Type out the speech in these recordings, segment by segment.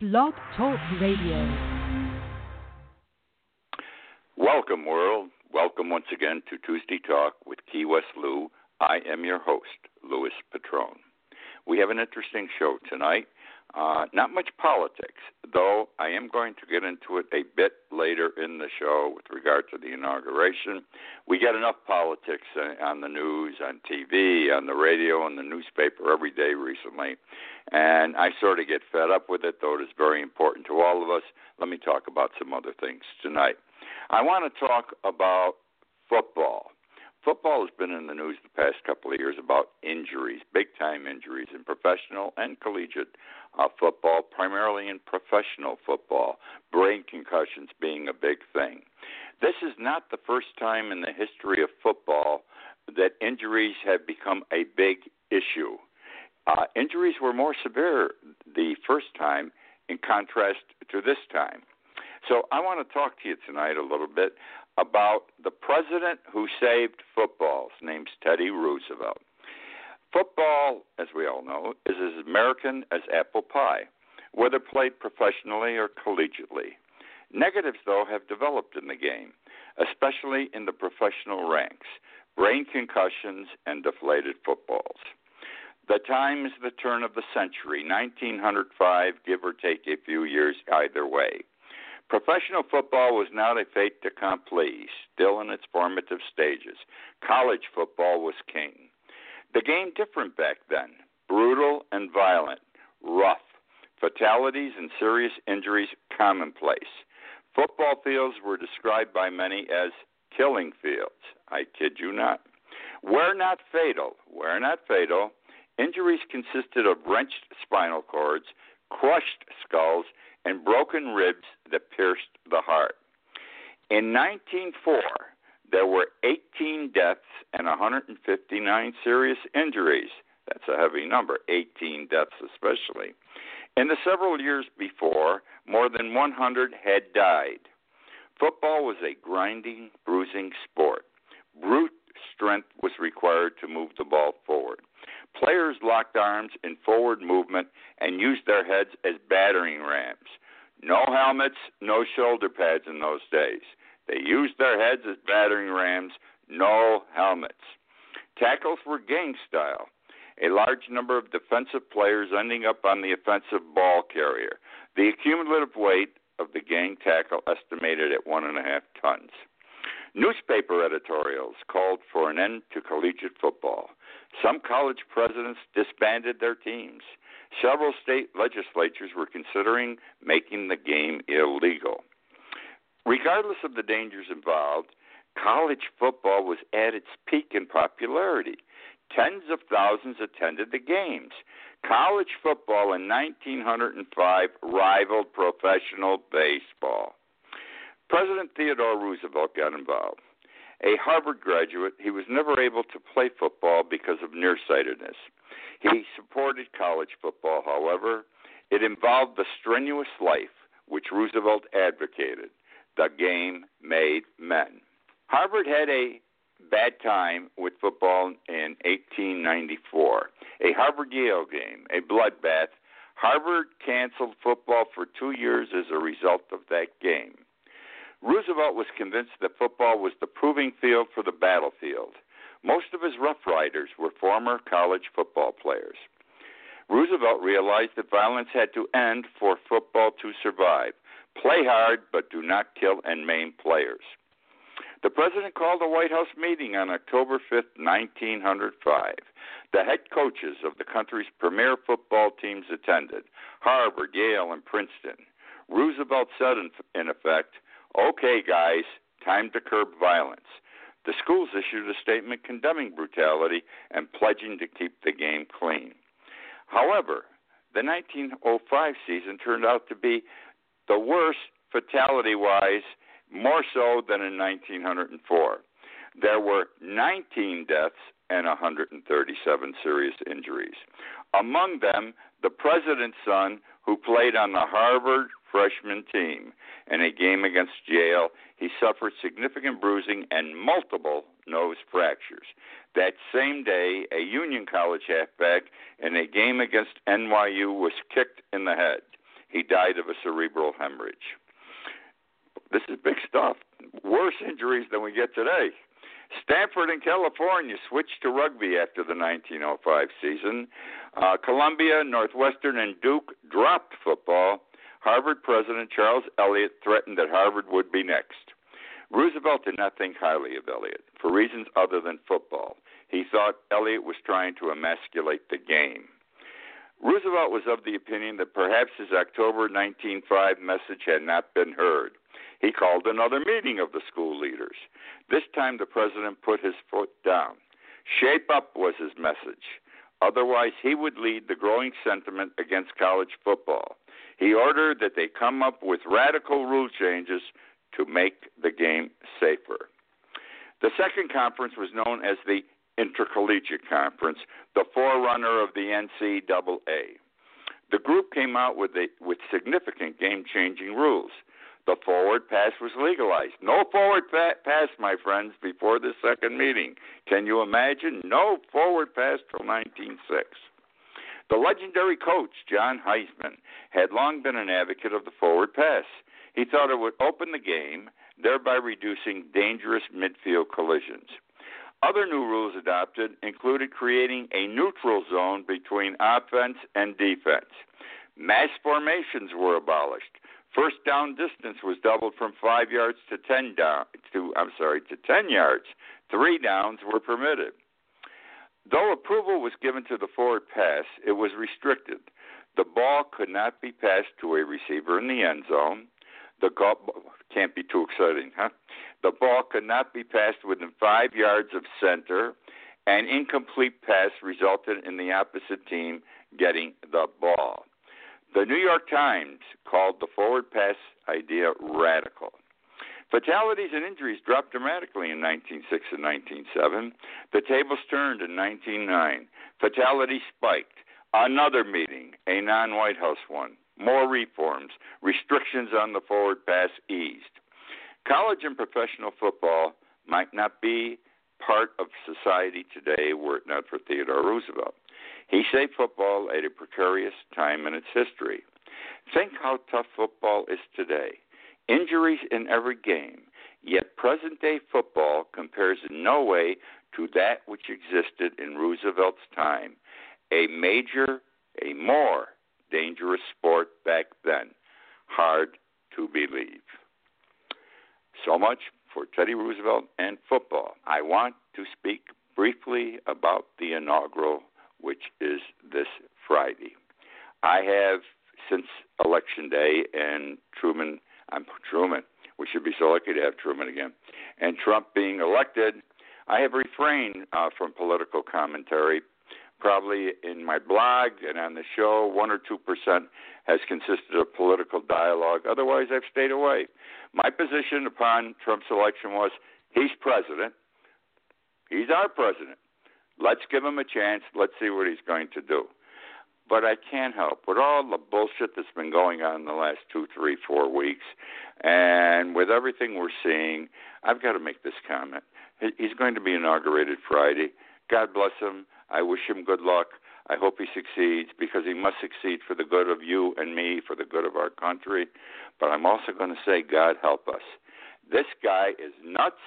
Blog Talk Radio. Welcome, world. Welcome once again to Tuesday Talk with Key West Lou. I am your host, Louis Petrone. We have an interesting show tonight. Uh, not much politics, though I am going to get into it a bit later in the show with regard to the inauguration. We get enough politics uh, on the news, on TV, on the radio, on the newspaper every day recently, and I sort of get fed up with it, though it is very important to all of us. Let me talk about some other things tonight. I want to talk about football football has been in the news the past couple of years about injuries, big time injuries in professional and collegiate uh, football, primarily in professional football, brain concussions being a big thing. This is not the first time in the history of football that injuries have become a big issue. Uh, injuries were more severe the first time in contrast to this time. So I want to talk to you tonight a little bit about the president who saved football. His name's Teddy Roosevelt. Football, as we all know, is as American as apple pie, whether played professionally or collegiately. Negatives, though, have developed in the game, especially in the professional ranks brain concussions and deflated footballs. The time is the turn of the century, 1905, give or take a few years either way. Professional football was not a fait accompli, still in its formative stages. College football was king. The game different back then, brutal and violent, rough, fatalities and serious injuries commonplace. Football fields were described by many as killing fields. I kid you not. Where not fatal, where not fatal, injuries consisted of wrenched spinal cords, crushed skulls, and broken ribs that pierced the heart. In 1904, there were 18 deaths and 159 serious injuries. That's a heavy number, 18 deaths especially. In the several years before, more than 100 had died. Football was a grinding, bruising sport. Brute strength was required to move the ball forward. Players locked arms in forward movement and used their heads as battering rams. No helmets, no shoulder pads in those days. They used their heads as battering rams, no helmets. Tackles were gang style. A large number of defensive players ending up on the offensive ball carrier. The cumulative weight of the gang tackle estimated at one and a half tons. Newspaper editorials called for an end to collegiate football. Some college presidents disbanded their teams. Several state legislatures were considering making the game illegal. Regardless of the dangers involved, college football was at its peak in popularity. Tens of thousands attended the games. College football in 1905 rivaled professional baseball. President Theodore Roosevelt got involved. A Harvard graduate, he was never able to play football because of nearsightedness. He supported college football, however. It involved the strenuous life which Roosevelt advocated. The game made men. Harvard had a bad time with football in 1894. A Harvard Yale game, a bloodbath. Harvard canceled football for two years as a result of that game. Roosevelt was convinced that football was the proving field for the battlefield. Most of his Rough Riders were former college football players. Roosevelt realized that violence had to end for football to survive. Play hard, but do not kill and maim players. The president called a White House meeting on October 5, 1905. The head coaches of the country's premier football teams attended Harvard, Yale, and Princeton. Roosevelt said, in, effect, Okay, guys, time to curb violence. The schools issued a statement condemning brutality and pledging to keep the game clean. However, the 1905 season turned out to be the worst fatality wise, more so than in 1904. There were 19 deaths and 137 serious injuries. Among them, the president's son, who played on the Harvard freshman team. In a game against Yale, he suffered significant bruising and multiple nose fractures. That same day, a Union College halfback in a game against NYU was kicked in the head. He died of a cerebral hemorrhage. This is big stuff. Worse injuries than we get today. Stanford in California switched to rugby after the 1905 season. Uh, Columbia, Northwestern, and Duke dropped football. Harvard President Charles Eliot threatened that Harvard would be next. Roosevelt did not think highly of Eliot for reasons other than football. He thought Eliot was trying to emasculate the game. Roosevelt was of the opinion that perhaps his October 1905 message had not been heard. He called another meeting of the school leaders. This time the president put his foot down. Shape up was his message. Otherwise, he would lead the growing sentiment against college football. He ordered that they come up with radical rule changes to make the game safer. The second conference was known as the Intercollegiate Conference, the forerunner of the NCAA. The group came out with, a, with significant game changing rules. The forward pass was legalized. No forward pass, my friends, before the second meeting. Can you imagine? No forward pass till 1906. The legendary coach, John Heisman, had long been an advocate of the forward pass. He thought it would open the game, thereby reducing dangerous midfield collisions. Other new rules adopted included creating a neutral zone between offense and defense. Mass formations were abolished. First down distance was doubled from five yards to ten down to I'm sorry to ten yards. Three downs were permitted. Though approval was given to the forward pass, it was restricted. The ball could not be passed to a receiver in the end zone. The goal can't be too exciting, huh? The ball could not be passed within five yards of center. An incomplete pass resulted in the opposite team getting the ball. The New York Times called the forward pass idea radical. Fatalities and injuries dropped dramatically in 1906 and 1907. The tables turned in 1909. Fatalities spiked. Another meeting, a non White House one. More reforms. Restrictions on the forward pass eased. College and professional football might not be part of society today were it not for Theodore Roosevelt. He saved football at a precarious time in its history. Think how tough football is today. Injuries in every game, yet present day football compares in no way to that which existed in Roosevelt's time. A major, a more dangerous sport back then. Hard to believe. So much for Teddy Roosevelt and football. I want to speak briefly about the inaugural, which is this Friday. I have, since Election Day and Truman, I'm Truman, we should be so lucky to have Truman again, and Trump being elected, I have refrained uh, from political commentary probably in my blog and on the show, one or two percent has consisted of political dialogue. Otherwise, I've stayed away. My position upon Trump's election was he's president. He's our president. Let's give him a chance. Let's see what he's going to do. But I can't help with all the bullshit that's been going on in the last two, three, four weeks, and with everything we're seeing, I've got to make this comment. He's going to be inaugurated Friday. God bless him. I wish him good luck. I hope he succeeds because he must succeed for the good of you and me, for the good of our country. But I'm also going to say, God help us. This guy is nuts.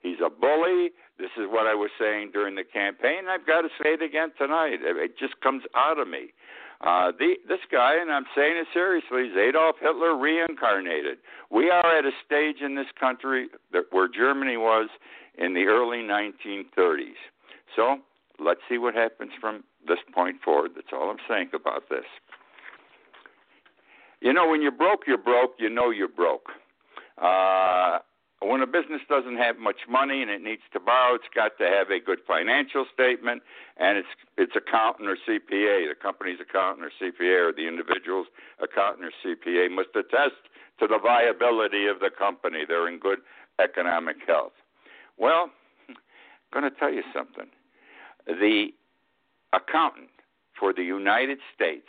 He's a bully. This is what I was saying during the campaign. I've got to say it again tonight. It just comes out of me. Uh, the, this guy, and I'm saying it seriously, is Adolf Hitler reincarnated. We are at a stage in this country that, where Germany was in the early 1930s. So let's see what happens from this point forward. That's all I'm saying about this. You know, when you're broke, you're broke. You know you're broke. Uh, when a business doesn't have much money and it needs to borrow, it's got to have a good financial statement, and its its accountant or CPA, the company's accountant or CPA, or the individual's accountant or CPA must attest to the viability of the company. They're in good economic health. Well, I'm going to tell you something the accountant for the United States,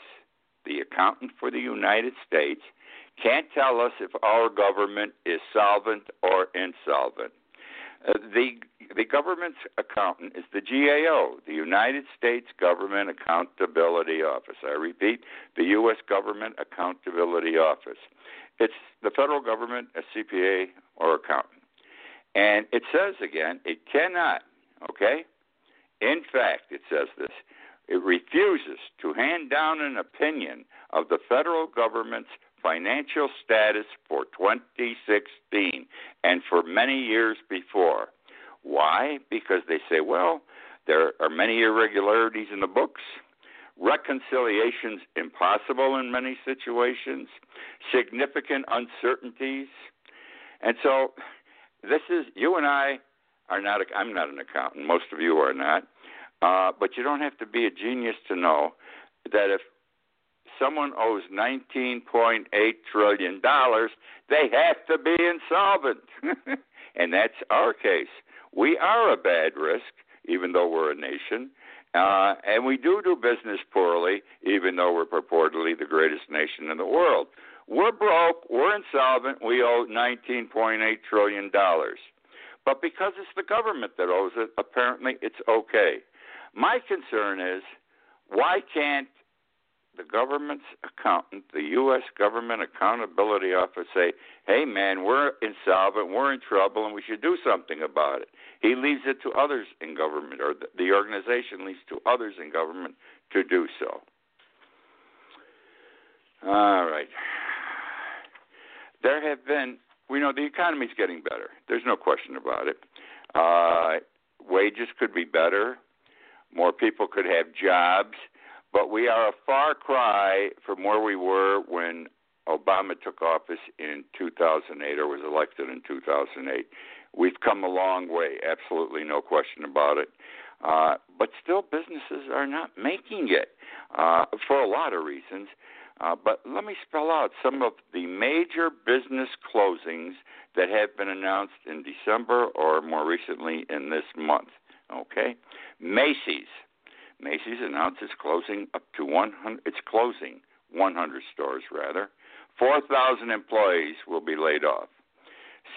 the accountant for the United States, can't tell us if our government is solvent or insolvent. Uh, the the government's accountant is the GAO, the United States Government Accountability Office. I repeat, the U.S. Government Accountability Office. It's the federal government, a CPA or accountant. And it says again, it cannot, okay? In fact, it says this it refuses to hand down an opinion of the federal government's financial status for 2016 and for many years before. Why? Because they say, well, there are many irregularities in the books, reconciliations impossible in many situations, significant uncertainties. And so this is you and I are not I'm not an accountant, most of you are not. Uh, but you don't have to be a genius to know that if someone owes 19.8 trillion dollars, they have to be insolvent. and that's our case. We are a bad risk, even though we're a nation. Uh, and we do do business poorly, even though we're purportedly the greatest nation in the world. We're broke, we're insolvent, we owe $19.8 trillion. But because it's the government that owes it, apparently it's okay. My concern is why can't the government's accountant, the U.S. Government Accountability Office, say, hey, man, we're insolvent, we're in trouble, and we should do something about it? He leaves it to others in government, or the organization leaves to others in government to do so. All right. There have been, we know the economy's getting better. There's no question about it. Uh, wages could be better more people could have jobs, but we are a far cry from where we were when Obama took office in 2008 or was elected in 2008. We've come a long way, absolutely no question about it. Uh, but still, businesses are not making it uh, for a lot of reasons. Uh, but let me spell out some of the major business closings that have been announced in December or more recently in this month. Okay, Macy's. Macy's announced it's closing up to 100. It's closing 100 stores rather. 4,000 employees will be laid off.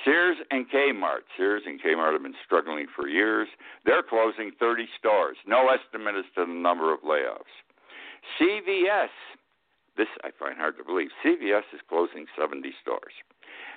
Sears and Kmart. Sears and Kmart have been struggling for years. They're closing 30 stores. No estimate as to the number of layoffs. CVS. This I find hard to believe. CVS is closing 70 stores.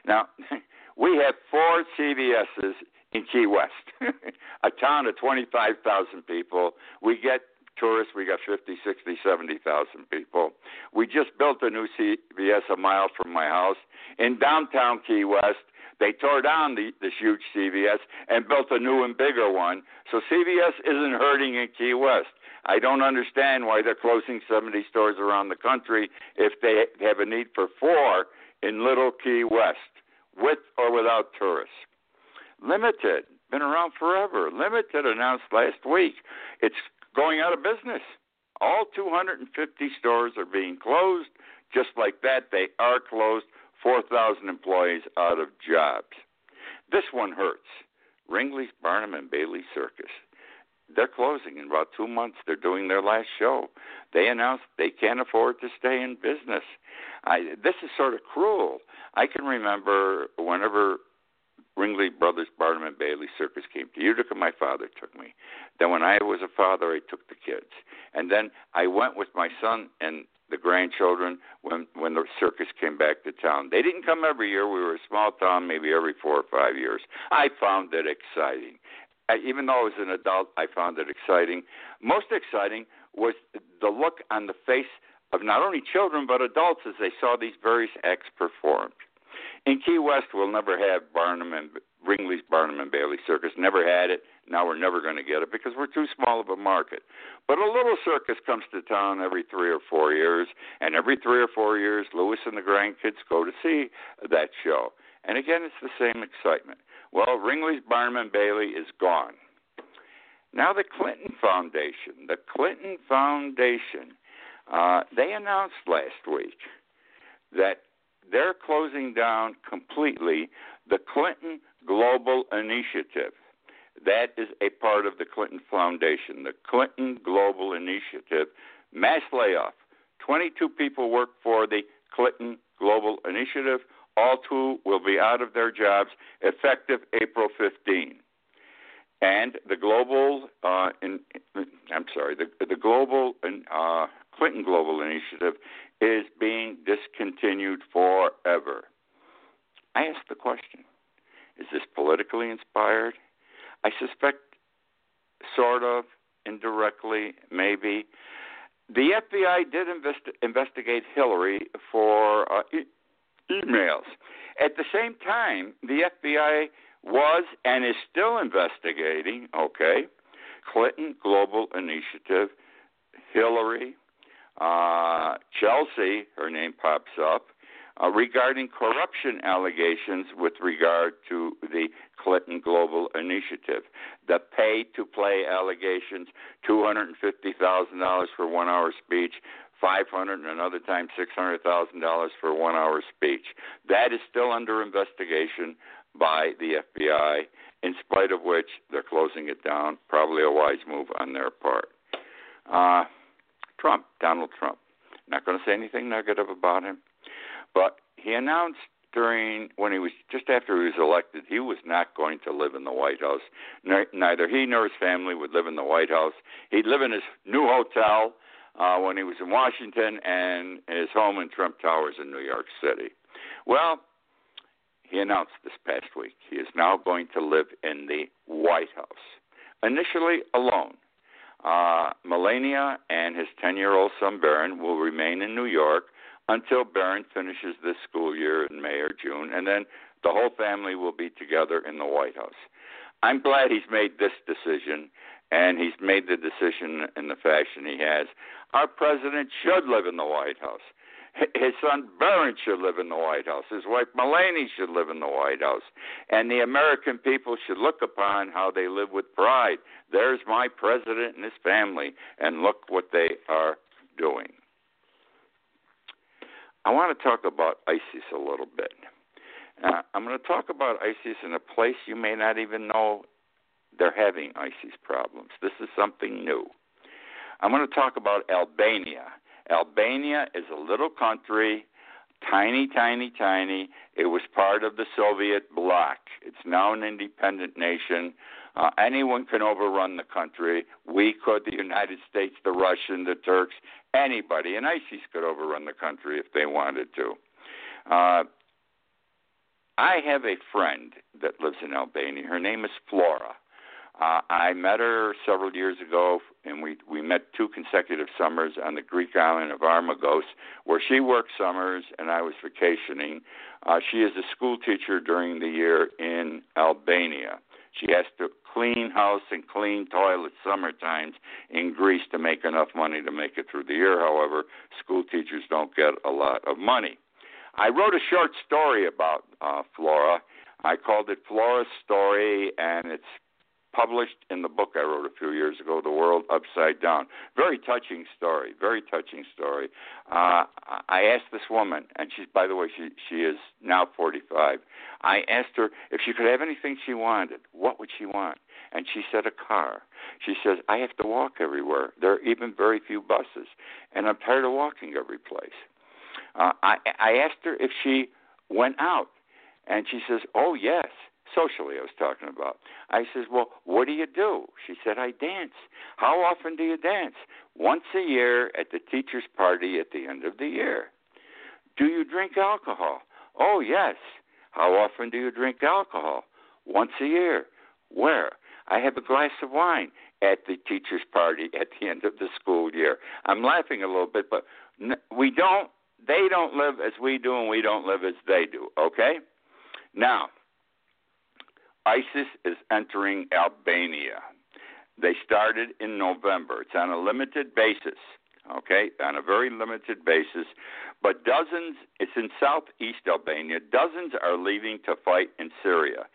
Now, we have four CVS's in Key West, a town of 25,000 people. We get tourists, we got 50, 60, 70,000 people. We just built a new CVS a mile from my house in downtown Key West. They tore down the, this huge CVS and built a new and bigger one. So CVS isn't hurting in Key West. I don't understand why they're closing 70 stores around the country if they have a need for four in Little Key West, with or without tourists. Limited, been around forever. Limited announced last week it's going out of business. All 250 stores are being closed. Just like that, they are closed. 4,000 employees out of jobs. This one hurts. Ringling's Barnum and Bailey Circus. They're closing in about two months. They're doing their last show. They announced they can't afford to stay in business. I, this is sort of cruel. I can remember whenever Ringling Brothers Barnum and Bailey Circus came to Utica. My father took me. Then when I was a father, I took the kids, and then I went with my son and the grandchildren when when the circus came back to town. They didn't come every year. We were a small town, maybe every four or five years. I found it exciting. Even though I was an adult, I found it exciting. Most exciting was the look on the face of not only children but adults as they saw these various acts performed. In Key West, we'll never have Barnum and Ringling's Barnum and Bailey Circus. Never had it. Now we're never going to get it because we're too small of a market. But a little circus comes to town every three or four years, and every three or four years, Lewis and the grandkids go to see that show. And again, it's the same excitement. Well, Ringling's Barnum and Bailey is gone. Now the Clinton Foundation, the Clinton Foundation, uh, they announced last week that they're closing down completely the Clinton Global Initiative. That is a part of the Clinton Foundation. The Clinton Global Initiative, mass layoff. 22 people work for the Clinton Global Initiative. All two will be out of their jobs effective April 15. and the global, uh, in, I'm sorry, the, the global uh, Clinton Global Initiative is being discontinued forever. I ask the question: Is this politically inspired? I suspect, sort of, indirectly, maybe. The FBI did invest- investigate Hillary for uh, e- emails. At the same time, the FBI was and is still investigating, okay, Clinton Global Initiative, Hillary, uh, Chelsea, her name pops up, uh, regarding corruption allegations with regard to the Clinton Global Initiative. The pay to play allegations $250,000 for one hour speech, 500 and another time $600,000 for one hour speech. That is still under investigation by the FBI, in spite of which they're closing it down. Probably a wise move on their part. Uh, Trump, Donald Trump. Not going to say anything negative about him, but he announced during when he was just after he was elected, he was not going to live in the White House. Neither he nor his family would live in the White House. He'd live in his new hotel uh, when he was in Washington and his home in Trump Towers in New York City. Well, he announced this past week he is now going to live in the White House, initially alone. Uh, Melania and his 10 year old son Barron will remain in New York until Barron finishes this school year in May or June, and then the whole family will be together in the White House. I'm glad he's made this decision, and he's made the decision in the fashion he has. Our president should live in the White House. His son Barron should live in the White House. His wife Melania should live in the White House. And the American people should look upon how they live with pride. There's my president and his family, and look what they are doing. I want to talk about ISIS a little bit. Uh, I'm going to talk about ISIS in a place you may not even know they're having ISIS problems. This is something new. I'm going to talk about Albania. Albania is a little country, tiny, tiny, tiny. It was part of the Soviet bloc. It's now an independent nation. Uh, anyone can overrun the country. We could, the United States, the Russian, the Turks, anybody. And ISIS could overrun the country if they wanted to. Uh, I have a friend that lives in Albania. Her name is Flora. Uh, I met her several years ago, and we we met two consecutive summers on the Greek island of Amorgos, where she worked summers and I was vacationing. Uh, she is a school teacher during the year in Albania. She has to clean house and clean toilets summer times in Greece to make enough money to make it through the year. However, school teachers don't get a lot of money. I wrote a short story about uh, Flora. I called it Flora's Story, and it's published in the book I wrote a few years ago, The World Upside Down. Very touching story. Very touching story. Uh, I asked this woman, and she's, by the way, she she is now 45. I asked her if she could have anything she wanted. What would she want? And she said a car. She says I have to walk everywhere. There are even very few buses, and I'm tired of walking every place. Uh, I I asked her if she went out, and she says, "Oh yes." Socially I was talking about. I says, Well, what do you do? She said, I dance. How often do you dance? Once a year at the teacher's party at the end of the year. Do you drink alcohol? Oh, yes. How often do you drink alcohol? Once a year. Where? I have a glass of wine at the teacher's party at the end of the school year. I'm laughing a little bit, but we don't, they don't live as we do, and we don't live as they do, okay? Now, ISIS is entering Albania. They started in November. It's on a limited basis, okay, on a very limited basis. But dozens, it's in southeast Albania, dozens are leaving to fight in Syria.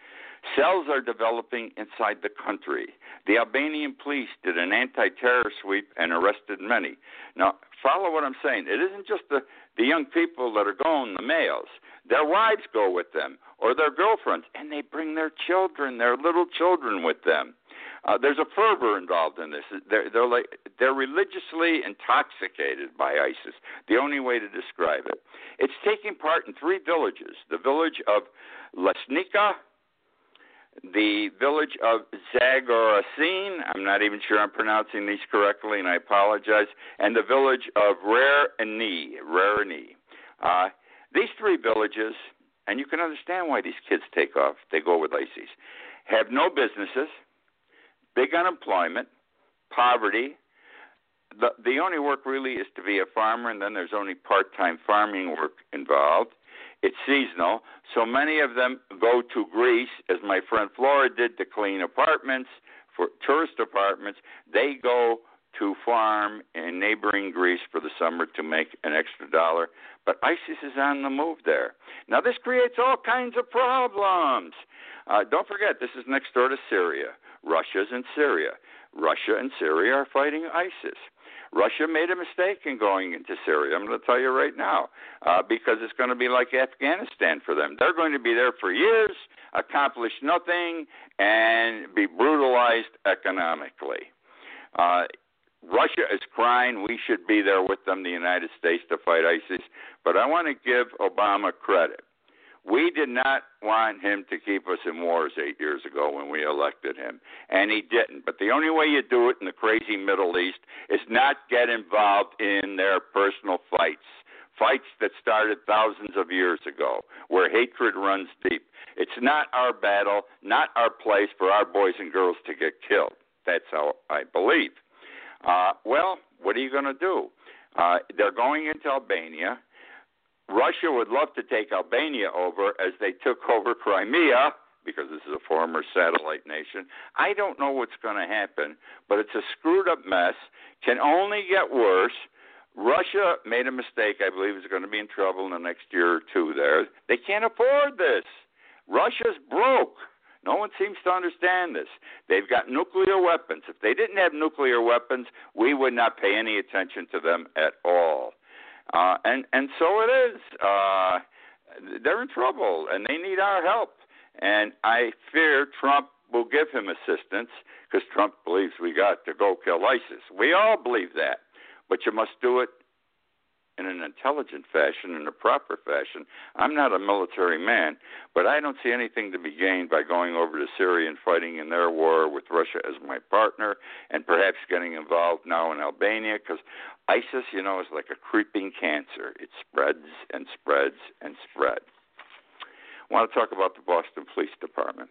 Cells are developing inside the country. The Albanian police did an anti terror sweep and arrested many. Now, follow what I'm saying. It isn't just the, the young people that are going, the males. Their wives go with them or their girlfriends, and they bring their children, their little children with them. Uh, there's a fervor involved in this. They're, they're like they're religiously intoxicated by ISIS. The only way to describe it. It's taking part in three villages: the village of Lesnica, the village of Zagoracin. I'm not even sure I'm pronouncing these correctly, and I apologize. And the village of Rareni. Rareni. Uh, these three villages, and you can understand why these kids take off. They go with ISIS. Have no businesses, big unemployment, poverty. The the only work really is to be a farmer, and then there's only part-time farming work involved. It's seasonal, so many of them go to Greece, as my friend Flora did, to clean apartments for tourist apartments. They go to farm in neighboring Greece for the summer to make an extra dollar. But ISIS is on the move there. Now, this creates all kinds of problems. Uh, don't forget, this is next door to Syria. Russia's in Syria. Russia and Syria are fighting ISIS. Russia made a mistake in going into Syria. I'm going to tell you right now, uh, because it's going to be like Afghanistan for them. They're going to be there for years, accomplish nothing, and be brutalized economically. Uh, Russia is crying we should be there with them, the United States, to fight ISIS. But I want to give Obama credit. We did not want him to keep us in wars eight years ago when we elected him, and he didn't. But the only way you do it in the crazy Middle East is not get involved in their personal fights. Fights that started thousands of years ago, where hatred runs deep. It's not our battle, not our place for our boys and girls to get killed. That's how I believe. Uh, well, what are you going to do? Uh, they're going into Albania. Russia would love to take Albania over as they took over Crimea because this is a former satellite nation. I don't know what's going to happen, but it's a screwed up mess. Can only get worse. Russia made a mistake. I believe is going to be in trouble in the next year or two. There, they can't afford this. Russia's broke. No one seems to understand this. They've got nuclear weapons. If they didn't have nuclear weapons, we would not pay any attention to them at all. Uh, and and so it is. Uh, they're in trouble, and they need our help. And I fear Trump will give him assistance because Trump believes we got to go kill ISIS. We all believe that, but you must do it in an intelligent fashion, in a proper fashion. I'm not a military man, but I don't see anything to be gained by going over to Syria and fighting in their war with Russia as my partner, and perhaps getting involved now in Albania, because ISIS, you know, is like a creeping cancer. It spreads and spreads and spreads. I want to talk about the Boston Police Department.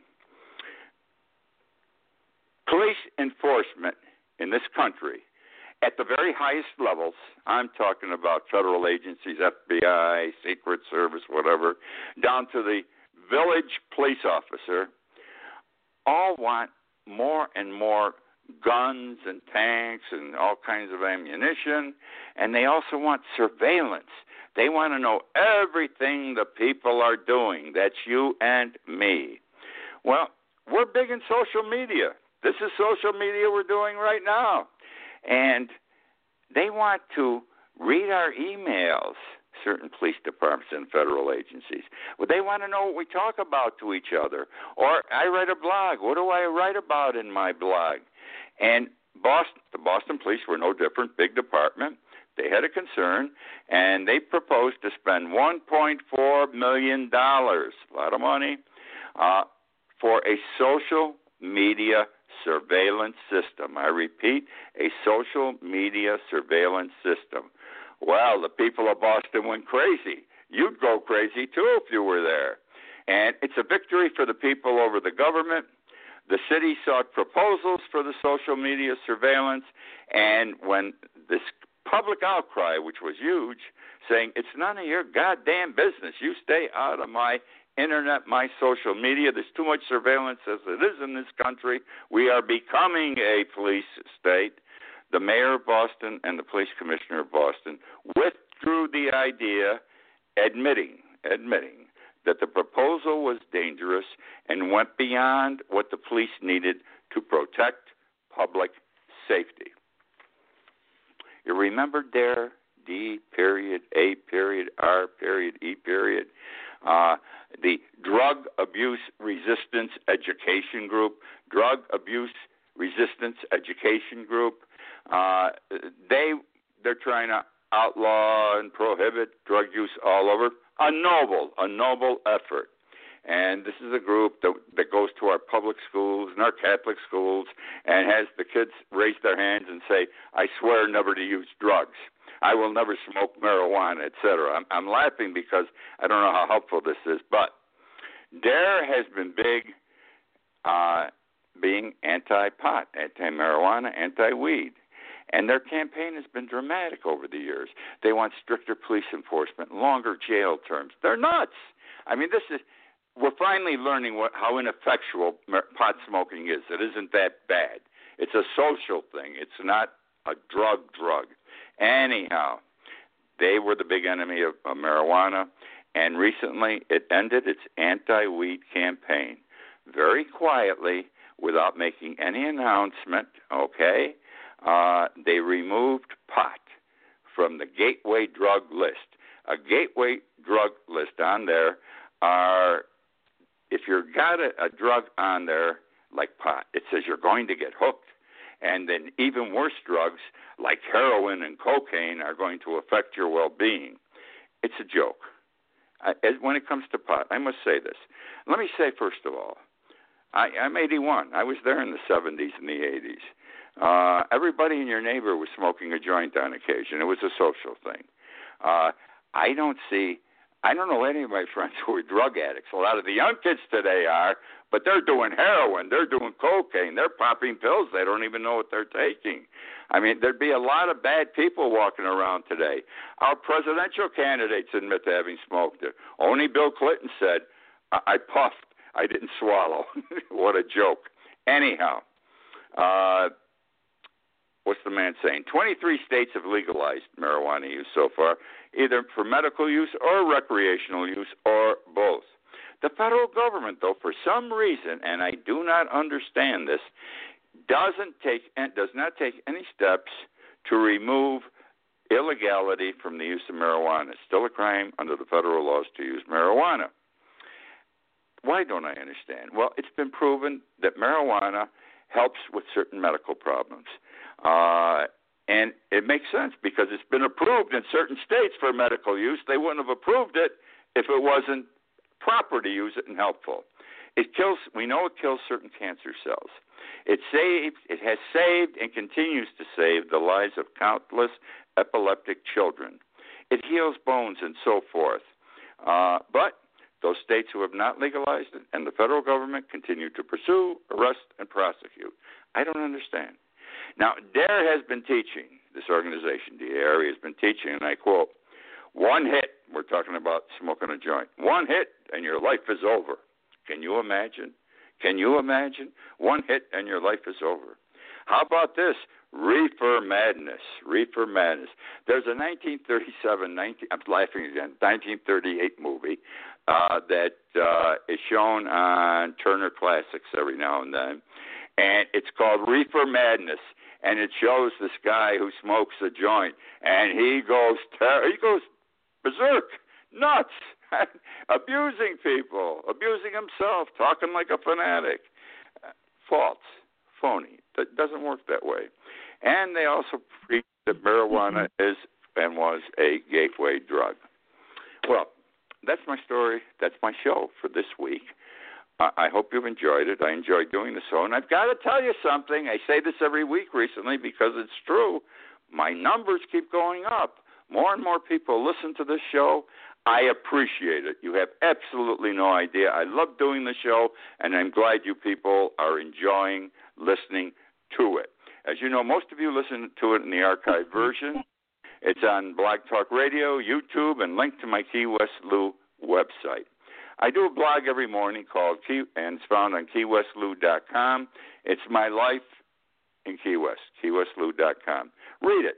Police enforcement in this country at the very highest levels, I'm talking about federal agencies, FBI, Secret Service, whatever, down to the village police officer, all want more and more guns and tanks and all kinds of ammunition, and they also want surveillance. They want to know everything the people are doing. That's you and me. Well, we're big in social media. This is social media we're doing right now. And they want to read our emails, certain police departments and federal agencies. Well, they want to know what we talk about to each other. Or I write a blog. What do I write about in my blog? And Boston, the Boston police were no different, big department. They had a concern, and they proposed to spend $1.4 million, a lot of money, uh, for a social media surveillance system. I repeat, a social media surveillance system. Well, the people of Boston went crazy. You'd go crazy too if you were there. And it's a victory for the people over the government. The city sought proposals for the social media surveillance, and when this public outcry, which was huge, saying it's none of your goddamn business, you stay out of my internet, my social media. There's too much surveillance as it is in this country. We are becoming a police state. The mayor of Boston and the police commissioner of Boston withdrew the idea, admitting, admitting that the proposal was dangerous and went beyond what the police needed to protect public safety. You remember DARE, D period, A period, R period, E period? Uh, the Drug Abuse Resistance Education Group, Drug Abuse Resistance Education Group. Uh, they they're trying to outlaw and prohibit drug use all over. A noble, a noble effort. and this is a group that that goes to our public schools and our Catholic schools and has the kids raise their hands and say, "I swear never to use drugs." I will never smoke marijuana, etc. I'm, I'm laughing because I don't know how helpful this is, but DARE has been big uh, being anti pot, anti marijuana, anti weed. And their campaign has been dramatic over the years. They want stricter police enforcement, longer jail terms. They're nuts. I mean, this is we're finally learning what, how ineffectual pot smoking is. It isn't that bad. It's a social thing. It's not a drug drug. Anyhow, they were the big enemy of, of marijuana, and recently it ended its anti-weed campaign very quietly without making any announcement. Okay, uh, they removed pot from the gateway drug list. A gateway drug list on there are if you've got a, a drug on there like pot, it says you're going to get hooked, and then even worse drugs like heroin and cocaine are going to affect your well-being. It's a joke. I, when it comes to pot, I must say this. Let me say first of all, I, I'm 81. I was there in the 70s and the 80s. Uh, everybody in your neighbor was smoking a joint on occasion. It was a social thing. Uh, I don't see I don't know any of my friends who are drug addicts. A lot of the young kids today are, but they're doing heroin, they're doing cocaine, they're popping pills. They don't even know what they're taking. I mean, there'd be a lot of bad people walking around today. Our presidential candidates admit to having smoked it. Only Bill Clinton said, I, I puffed, I didn't swallow. what a joke. Anyhow, uh, what's the man saying? 23 states have legalized marijuana use so far, either for medical use or recreational use or both. The federal government, though, for some reason, and I do not understand this, doesn't take and does not take any steps to remove illegality from the use of marijuana. It's still a crime under the federal laws to use marijuana. Why don't I understand? Well, it's been proven that marijuana helps with certain medical problems. Uh, and it makes sense because it's been approved in certain states for medical use. They wouldn't have approved it if it wasn't proper to use it and helpful. It kills. We know it kills certain cancer cells. It saved. It has saved and continues to save the lives of countless epileptic children. It heals bones and so forth. Uh, but those states who have not legalized it and the federal government continue to pursue, arrest, and prosecute. I don't understand. Now, DARE has been teaching, this organization, DARE, has been teaching, and I quote, one hit, we're talking about smoking a joint, one hit and your life is over. Can you imagine? Can you imagine? One hit and your life is over. How about this? Reefer Madness. Reefer Madness. There's a 1937, 19, I'm laughing again, 1938 movie uh, that uh, is shown on Turner Classics every now and then, and it's called Reefer Madness and it shows this guy who smokes a joint, and he goes ter- he goes berserk, nuts, abusing people, abusing himself, talking like a fanatic. False, phony. That doesn't work that way. And they also preach that marijuana mm-hmm. is and was a gateway drug. Well, that's my story. That's my show for this week. I hope you've enjoyed it. I enjoy doing the show. And I've got to tell you something. I say this every week recently because it's true. My numbers keep going up. More and more people listen to this show. I appreciate it. You have absolutely no idea. I love doing the show, and I'm glad you people are enjoying listening to it. As you know, most of you listen to it in the archived version. It's on Blog Talk Radio, YouTube, and linked to my Key West Lou website. I do a blog every morning called Key, and it's found on KeyWestLou.com. It's my life in Key West, KeyWestLou.com. Read it.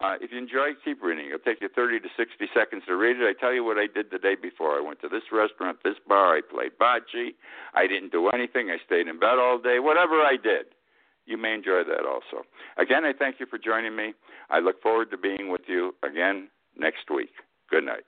Uh, if you enjoy, keep reading. It'll take you 30 to 60 seconds to read it. I tell you what I did the day before. I went to this restaurant, this bar. I played bocce. I didn't do anything. I stayed in bed all day. Whatever I did, you may enjoy that also. Again, I thank you for joining me. I look forward to being with you again next week. Good night.